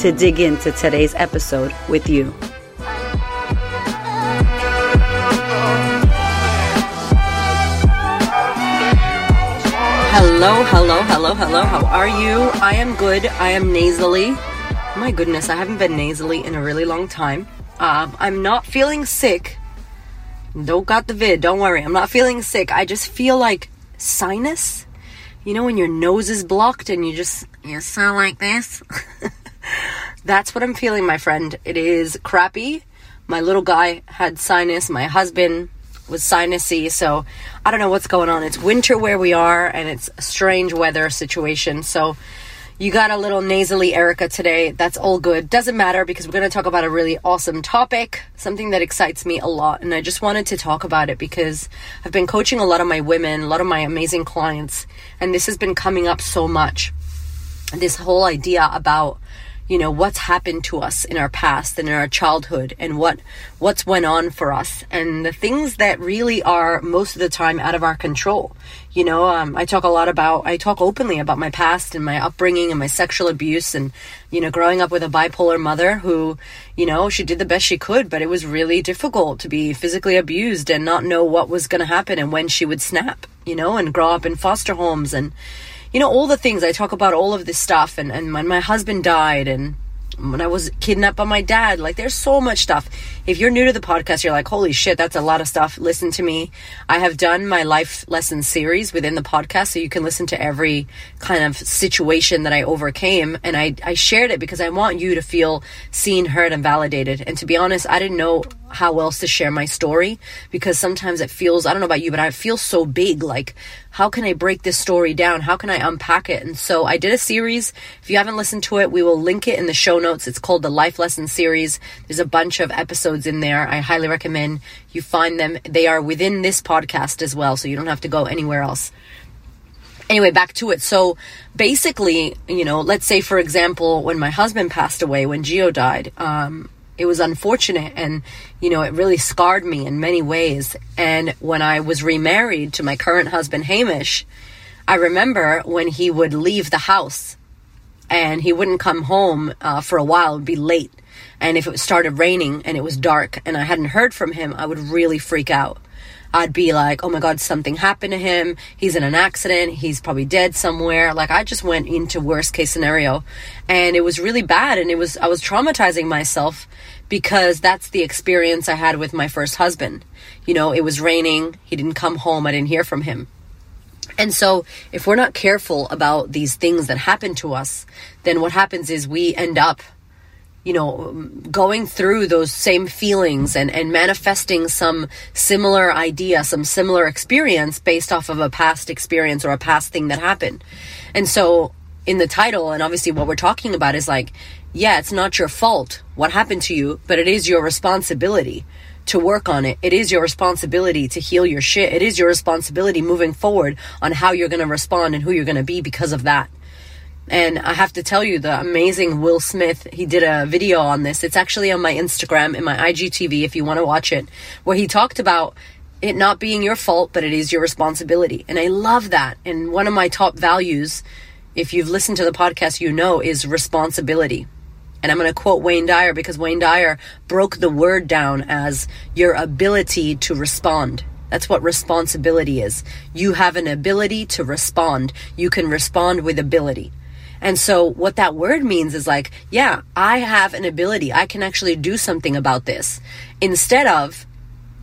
to dig into today's episode with you. Hello, hello, hello, hello. How are you? I am good. I am nasally. My goodness, I haven't been nasally in a really long time. Uh, I'm not feeling sick. Don't got the vid. Don't worry. I'm not feeling sick. I just feel like sinus. You know when your nose is blocked and you just you sound like this. That's what I'm feeling, my friend. It is crappy. My little guy had sinus. My husband was sinusy. So I don't know what's going on. It's winter where we are, and it's a strange weather situation. So you got a little nasally Erica today. That's all good. Doesn't matter because we're going to talk about a really awesome topic, something that excites me a lot. And I just wanted to talk about it because I've been coaching a lot of my women, a lot of my amazing clients, and this has been coming up so much. This whole idea about you know what's happened to us in our past and in our childhood and what what's went on for us. And the things that really are most of the time out of our control. You know um, i talk a lot about i talk openly about my past and my upbringing and my sexual abuse and you know growing up with a bipolar mother who you know she did the best she could but it was really difficult to be physically abused and not know what was going to happen and when she would snap you know and grow up in foster homes and you know, all the things I talk about, all of this stuff, and, and when my husband died, and when I was kidnapped by my dad. Like, there's so much stuff. If you're new to the podcast, you're like, holy shit, that's a lot of stuff. Listen to me. I have done my life lesson series within the podcast, so you can listen to every kind of situation that I overcame. And I, I shared it because I want you to feel seen, heard, and validated. And to be honest, I didn't know how else to share my story because sometimes it feels, I don't know about you, but I feel so big. Like, how can I break this story down? How can I unpack it? And so I did a series. If you haven't listened to it, we will link it in the show notes. It's called the Life Lesson Series. There's a bunch of episodes in there. I highly recommend you find them. They are within this podcast as well, so you don't have to go anywhere else anyway, back to it. So basically, you know, let's say for example, when my husband passed away, when Geo died, um, it was unfortunate and you know it really scarred me in many ways. And when i was remarried to my current husband hamish i remember when he would leave the house and he wouldn't come home uh, for a while. It would be late. And if it started raining and it was dark and i hadn't heard from him i would really freak out I'd be like, oh my God, something happened to him. He's in an accident. He's probably dead somewhere. Like I just went into worst case scenario and it was really bad. And it was, I was traumatizing myself because that's the experience I had with my first husband. You know, it was raining. He didn't come home. I didn't hear from him. And so, if we're not careful about these things that happen to us, then what happens is we end up you know, going through those same feelings and, and manifesting some similar idea, some similar experience based off of a past experience or a past thing that happened. And so in the title, and obviously what we're talking about is like, yeah, it's not your fault what happened to you, but it is your responsibility to work on it. It is your responsibility to heal your shit. It is your responsibility moving forward on how you're going to respond and who you're going to be because of that. And I have to tell you, the amazing Will Smith, he did a video on this. It's actually on my Instagram and my IGTV if you want to watch it, where he talked about it not being your fault, but it is your responsibility. And I love that. And one of my top values, if you've listened to the podcast, you know, is responsibility. And I'm going to quote Wayne Dyer because Wayne Dyer broke the word down as your ability to respond. That's what responsibility is. You have an ability to respond. You can respond with ability. And so what that word means is like, yeah, I have an ability. I can actually do something about this. Instead of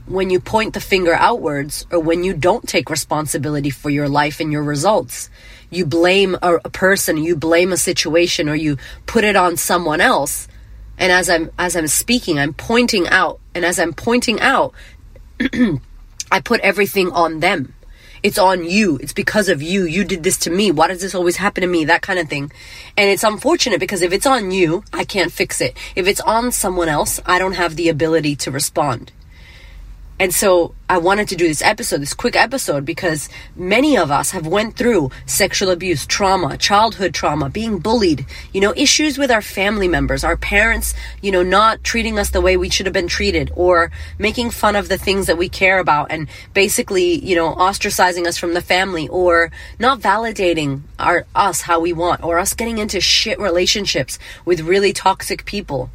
when you point the finger outwards or when you don't take responsibility for your life and your results. You blame a, a person, you blame a situation or you put it on someone else. And as I'm as I'm speaking, I'm pointing out and as I'm pointing out I put everything on them It's on you. It's because of you. You did this to me. Why does this always happen to me? That kind of thing. And it's unfortunate because if it's on you, I can't fix it. If it's on someone else, I don't have the ability to respond. And so I wanted to do this episode, this quick episode, because many of us have went through sexual abuse, trauma, childhood trauma, being bullied, you know, issues with our family members, our parents, you know, not treating us the way we should have been treated or making fun of the things that we care about and basically, you know, ostracizing us from the family or not validating our us how we want or us getting into shit relationships with really toxic people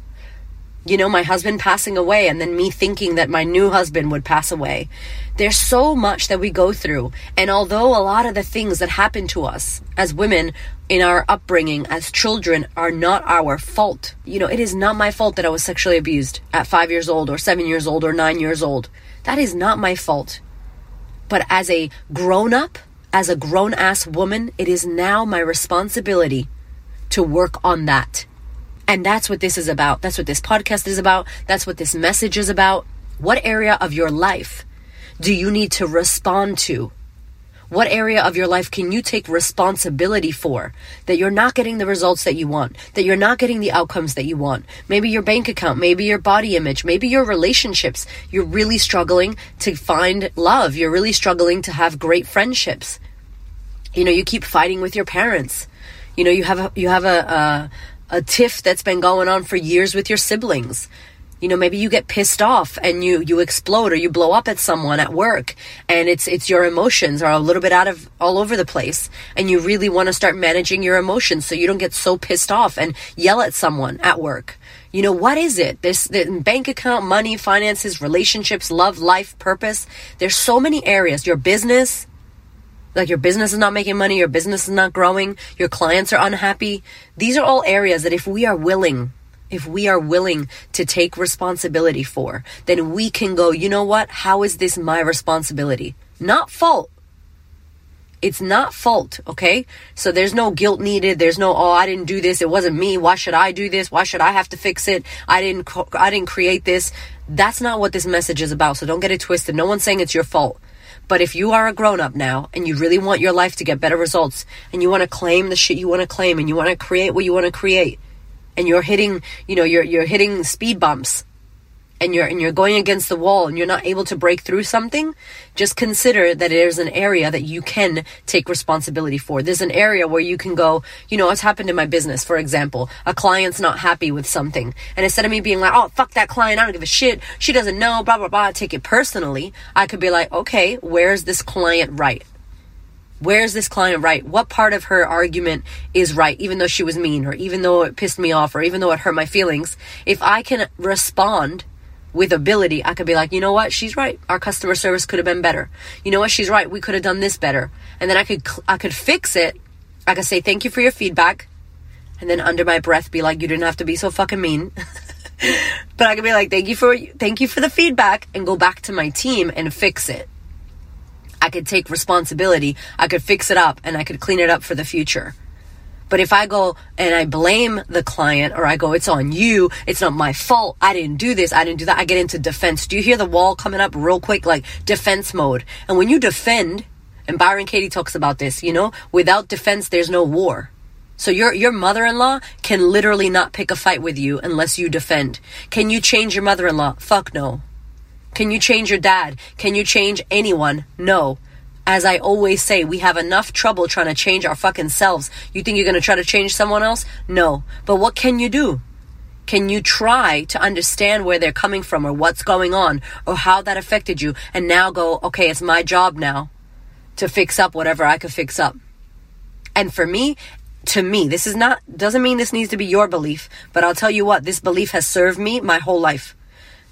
you know, my husband passing away and then me thinking that my new husband would pass away. There's so much that we go through. And although a lot of the things that happen to us as women in our upbringing as children are not our fault, you know, it is not my fault that I was sexually abused at five years old or seven years old or nine years old. That is not my fault. But as a grown up, as a grown ass woman, it is now my responsibility to work on that and that's what this is about. That's what this podcast is about. That's what this message is about. What area of your life do you need to respond to? What area of your life can you take responsibility for that you're not getting the results that you want, that you're not getting the outcomes that you want? Maybe your bank account, maybe your body image, maybe your relationships. You're really struggling to find love. You're really struggling to have great friendships. You know, you keep fighting with your parents. You know, you have a, you have a, a a tiff that's been going on for years with your siblings. You know, maybe you get pissed off and you you explode or you blow up at someone at work and it's it's your emotions are a little bit out of all over the place and you really want to start managing your emotions so you don't get so pissed off and yell at someone at work. You know, what is it? This the bank account, money, finances, relationships, love, life, purpose. There's so many areas. Your business, like your business is not making money, your business is not growing, your clients are unhappy. These are all areas that if we are willing, if we are willing to take responsibility for, then we can go, you know what? How is this my responsibility? Not fault. It's not fault, okay? So there's no guilt needed. There's no, oh, I didn't do this. It wasn't me. Why should I do this? Why should I have to fix it? I didn't, I didn't create this. That's not what this message is about. So don't get it twisted. No one's saying it's your fault. But if you are a grown up now and you really want your life to get better results and you want to claim the shit you want to claim and you want to create what you want to create and you're hitting, you know, you're you're hitting speed bumps and you're and you're going against the wall and you're not able to break through something, just consider that there's an area that you can take responsibility for. There's an area where you can go, you know, what's happened in my business, for example. A client's not happy with something. And instead of me being like, oh, fuck that client, I don't give a shit, she doesn't know, blah, blah, blah, take it personally, I could be like, okay, where's this client right? Where's this client right? What part of her argument is right, even though she was mean, or even though it pissed me off, or even though it hurt my feelings? If I can respond with ability, I could be like, you know what? She's right. Our customer service could have been better. You know what? She's right. We could have done this better. And then I could, I could fix it. I could say, thank you for your feedback. And then under my breath be like, you didn't have to be so fucking mean. but I could be like, thank you for, thank you for the feedback and go back to my team and fix it. I could take responsibility. I could fix it up and I could clean it up for the future. But if I go and I blame the client or I go, it's on you, it's not my fault, I didn't do this, I didn't do that, I get into defense. Do you hear the wall coming up real quick? Like defense mode. And when you defend, and Byron Katie talks about this, you know, without defense, there's no war. So your your mother-in-law can literally not pick a fight with you unless you defend. Can you change your mother-in-law? Fuck no. Can you change your dad? Can you change anyone? No. As I always say, we have enough trouble trying to change our fucking selves. You think you're going to try to change someone else? No. But what can you do? Can you try to understand where they're coming from or what's going on or how that affected you and now go, okay, it's my job now to fix up whatever I could fix up. And for me, to me, this is not, doesn't mean this needs to be your belief, but I'll tell you what, this belief has served me my whole life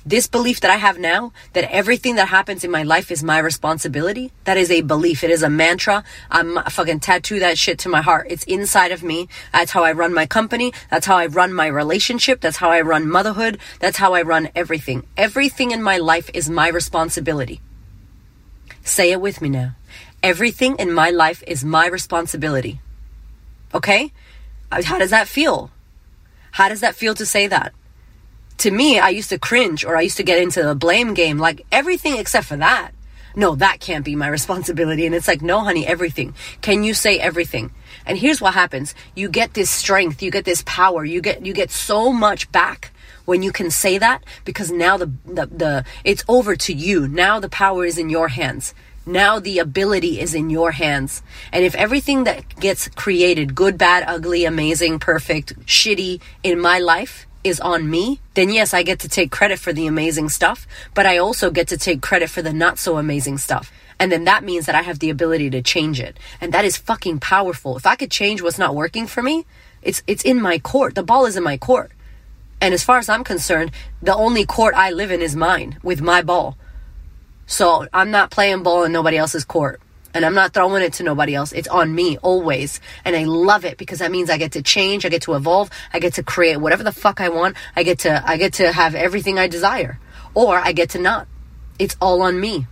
this belief that I have now that everything that happens in my life is my responsibility, that is a belief. It is a mantra. I'm fucking tattoo that shit to my heart. It's inside of me. That's how I run my company. That's how I run my relationship. That's how I run motherhood. That's how I run everything. Everything in my life is my responsibility. Say it with me now. Everything in my life is my responsibility. Okay? Uh, how does that feel? How does that feel to say that? To me, I used to cringe or I used to get into the blame game, like everything except for that. no, that can't be my responsibility. And it's like, no, honey, everything. Can you say everything? And here's what happens. You get this strength, you get this power, you get, you get so much back when you can say that because now the, the, the, it's over to you. Now the power is in your hands. Now the ability is in your hands. And if everything that gets created, good, bad, ugly, amazing, perfect, shitty in my life is on me, then yes, I get to take credit for the amazing stuff, but I also get to take credit for the not so amazing stuff. And then that means that I have the ability to change it. And that is fucking powerful. If I could change what's not working for me, it's it's in my court. The ball is in my court. And as far as I'm concerned, the only court I live in is mine with my ball. So I'm not playing ball in nobody else's court. And I'm not throwing it to nobody else. It's on me always. And I love it because that means I get to change, I get to evolve, I get to create whatever the fuck I want. I get to I get to have everything I desire. Or I get to not. It's all on me.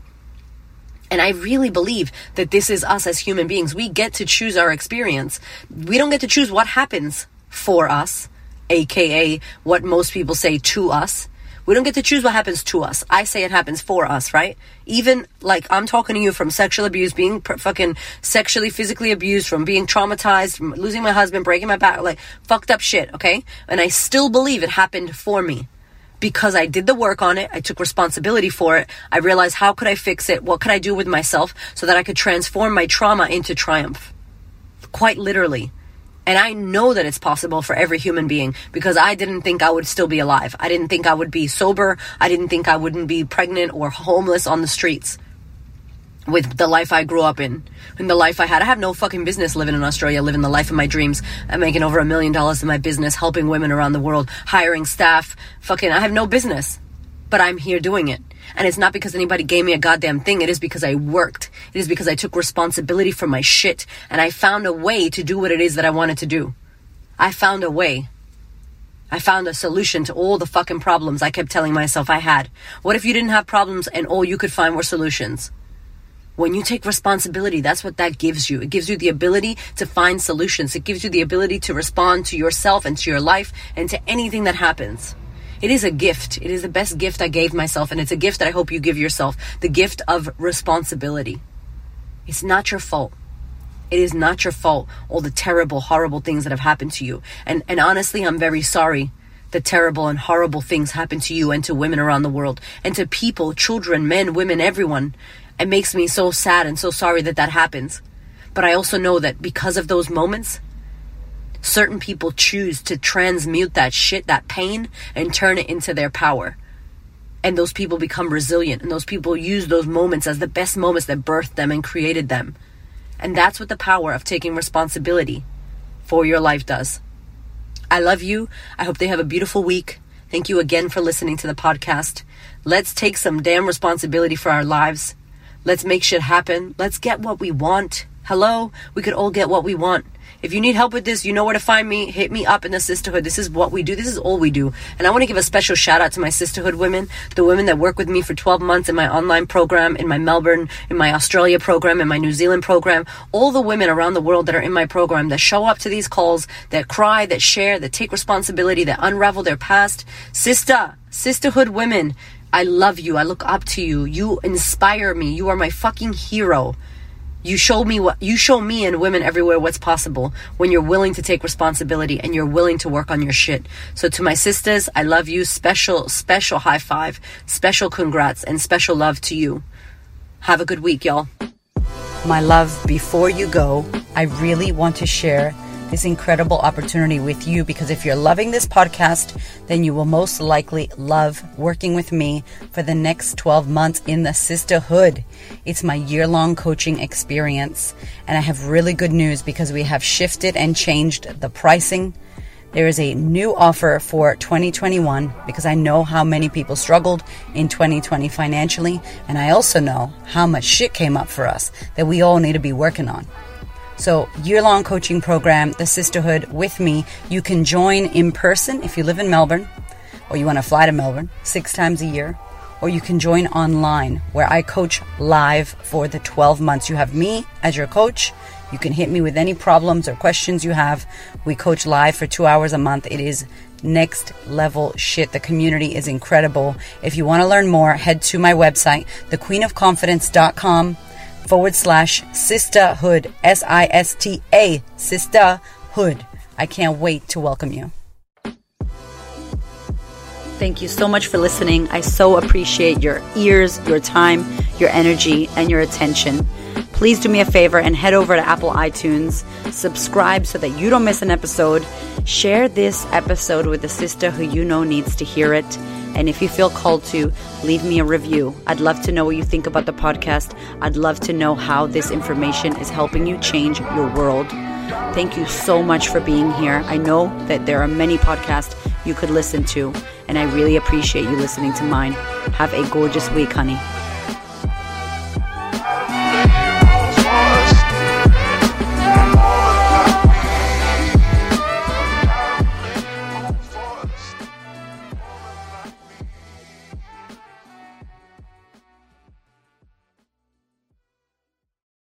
And I really believe that this is us as human beings. We get to choose our experience. We don't get to choose what happens for us, aka what most people say to us. We don't get to choose what happens to us. I say it happens for us, right? Even like I'm talking to you from sexual abuse, being pr- fucking sexually, physically abused, from being traumatized, from losing my husband, breaking my back, like fucked up shit, okay? And I still believe it happened for me because I did the work on it. I took responsibility for it. I realized how could I fix it? What could I do with myself so that I could transform my trauma into triumph? Quite literally. And I know that it's possible for every human being because I didn't think I would still be alive. I didn't think I would be sober. I didn't think I wouldn't be pregnant or homeless on the streets with the life I grew up in and the life I had. I have no fucking business living in Australia, living the life of my dreams. I'm making over a million dollars in my business, helping women around the world, hiring staff. Fucking, I have no business, but I'm here doing it. And it's not because anybody gave me a goddamn thing. It is because I worked. It is because I took responsibility for my shit and I found a way to do what it is that I wanted to do. I found a way. I found a solution to all the fucking problems I kept telling myself I had. What if you didn't have problems and all you could find were solutions? When you take responsibility, that's what that gives you. It gives you the ability to find solutions. It gives you the ability to respond to yourself and to your life and to anything that happens. It is a gift. It is the best gift I gave myself, and it's a gift that I hope you give yourself the gift of responsibility. It's not your fault. It is not your fault, all the terrible, horrible things that have happened to you. And, and honestly, I'm very sorry that terrible and horrible things happen to you and to women around the world and to people, children, men, women, everyone. It makes me so sad and so sorry that that happens. But I also know that because of those moments, certain people choose to transmute that shit, that pain, and turn it into their power. And those people become resilient, and those people use those moments as the best moments that birthed them and created them. And that's what the power of taking responsibility for your life does. I love you. I hope they have a beautiful week. Thank you again for listening to the podcast. Let's take some damn responsibility for our lives. Let's make shit happen. Let's get what we want. Hello? We could all get what we want. If you need help with this, you know where to find me. Hit me up in the sisterhood. This is what we do. This is all we do. And I want to give a special shout out to my sisterhood women, the women that work with me for 12 months in my online program, in my Melbourne, in my Australia program, in my New Zealand program. All the women around the world that are in my program that show up to these calls, that cry, that share, that take responsibility, that unravel their past. Sister, sisterhood women, I love you. I look up to you. You inspire me. You are my fucking hero. You show me what you show me and women everywhere what's possible when you're willing to take responsibility and you're willing to work on your shit. So to my sisters, I love you. Special, special high five, special congrats, and special love to you. Have a good week, y'all. My love, before you go, I really want to share this incredible opportunity with you because if you're loving this podcast, then you will most likely love working with me for the next 12 months in the sisterhood. It's my year long coaching experience. And I have really good news because we have shifted and changed the pricing. There is a new offer for 2021 because I know how many people struggled in 2020 financially. And I also know how much shit came up for us that we all need to be working on. So, year long coaching program, the sisterhood with me. You can join in person if you live in Melbourne or you want to fly to Melbourne six times a year, or you can join online where I coach live for the 12 months. You have me as your coach. You can hit me with any problems or questions you have. We coach live for two hours a month. It is next level shit. The community is incredible. If you want to learn more, head to my website, thequeenofconfidence.com forward slash sisterhood, S I S T A, sisterhood. I can't wait to welcome you. Thank you so much for listening. I so appreciate your ears, your time, your energy, and your attention. Please do me a favor and head over to Apple iTunes, subscribe so that you don't miss an episode. Share this episode with a sister who you know needs to hear it. And if you feel called to, leave me a review. I'd love to know what you think about the podcast. I'd love to know how this information is helping you change your world. Thank you so much for being here. I know that there are many podcasts you could listen to, and I really appreciate you listening to mine. Have a gorgeous week, honey.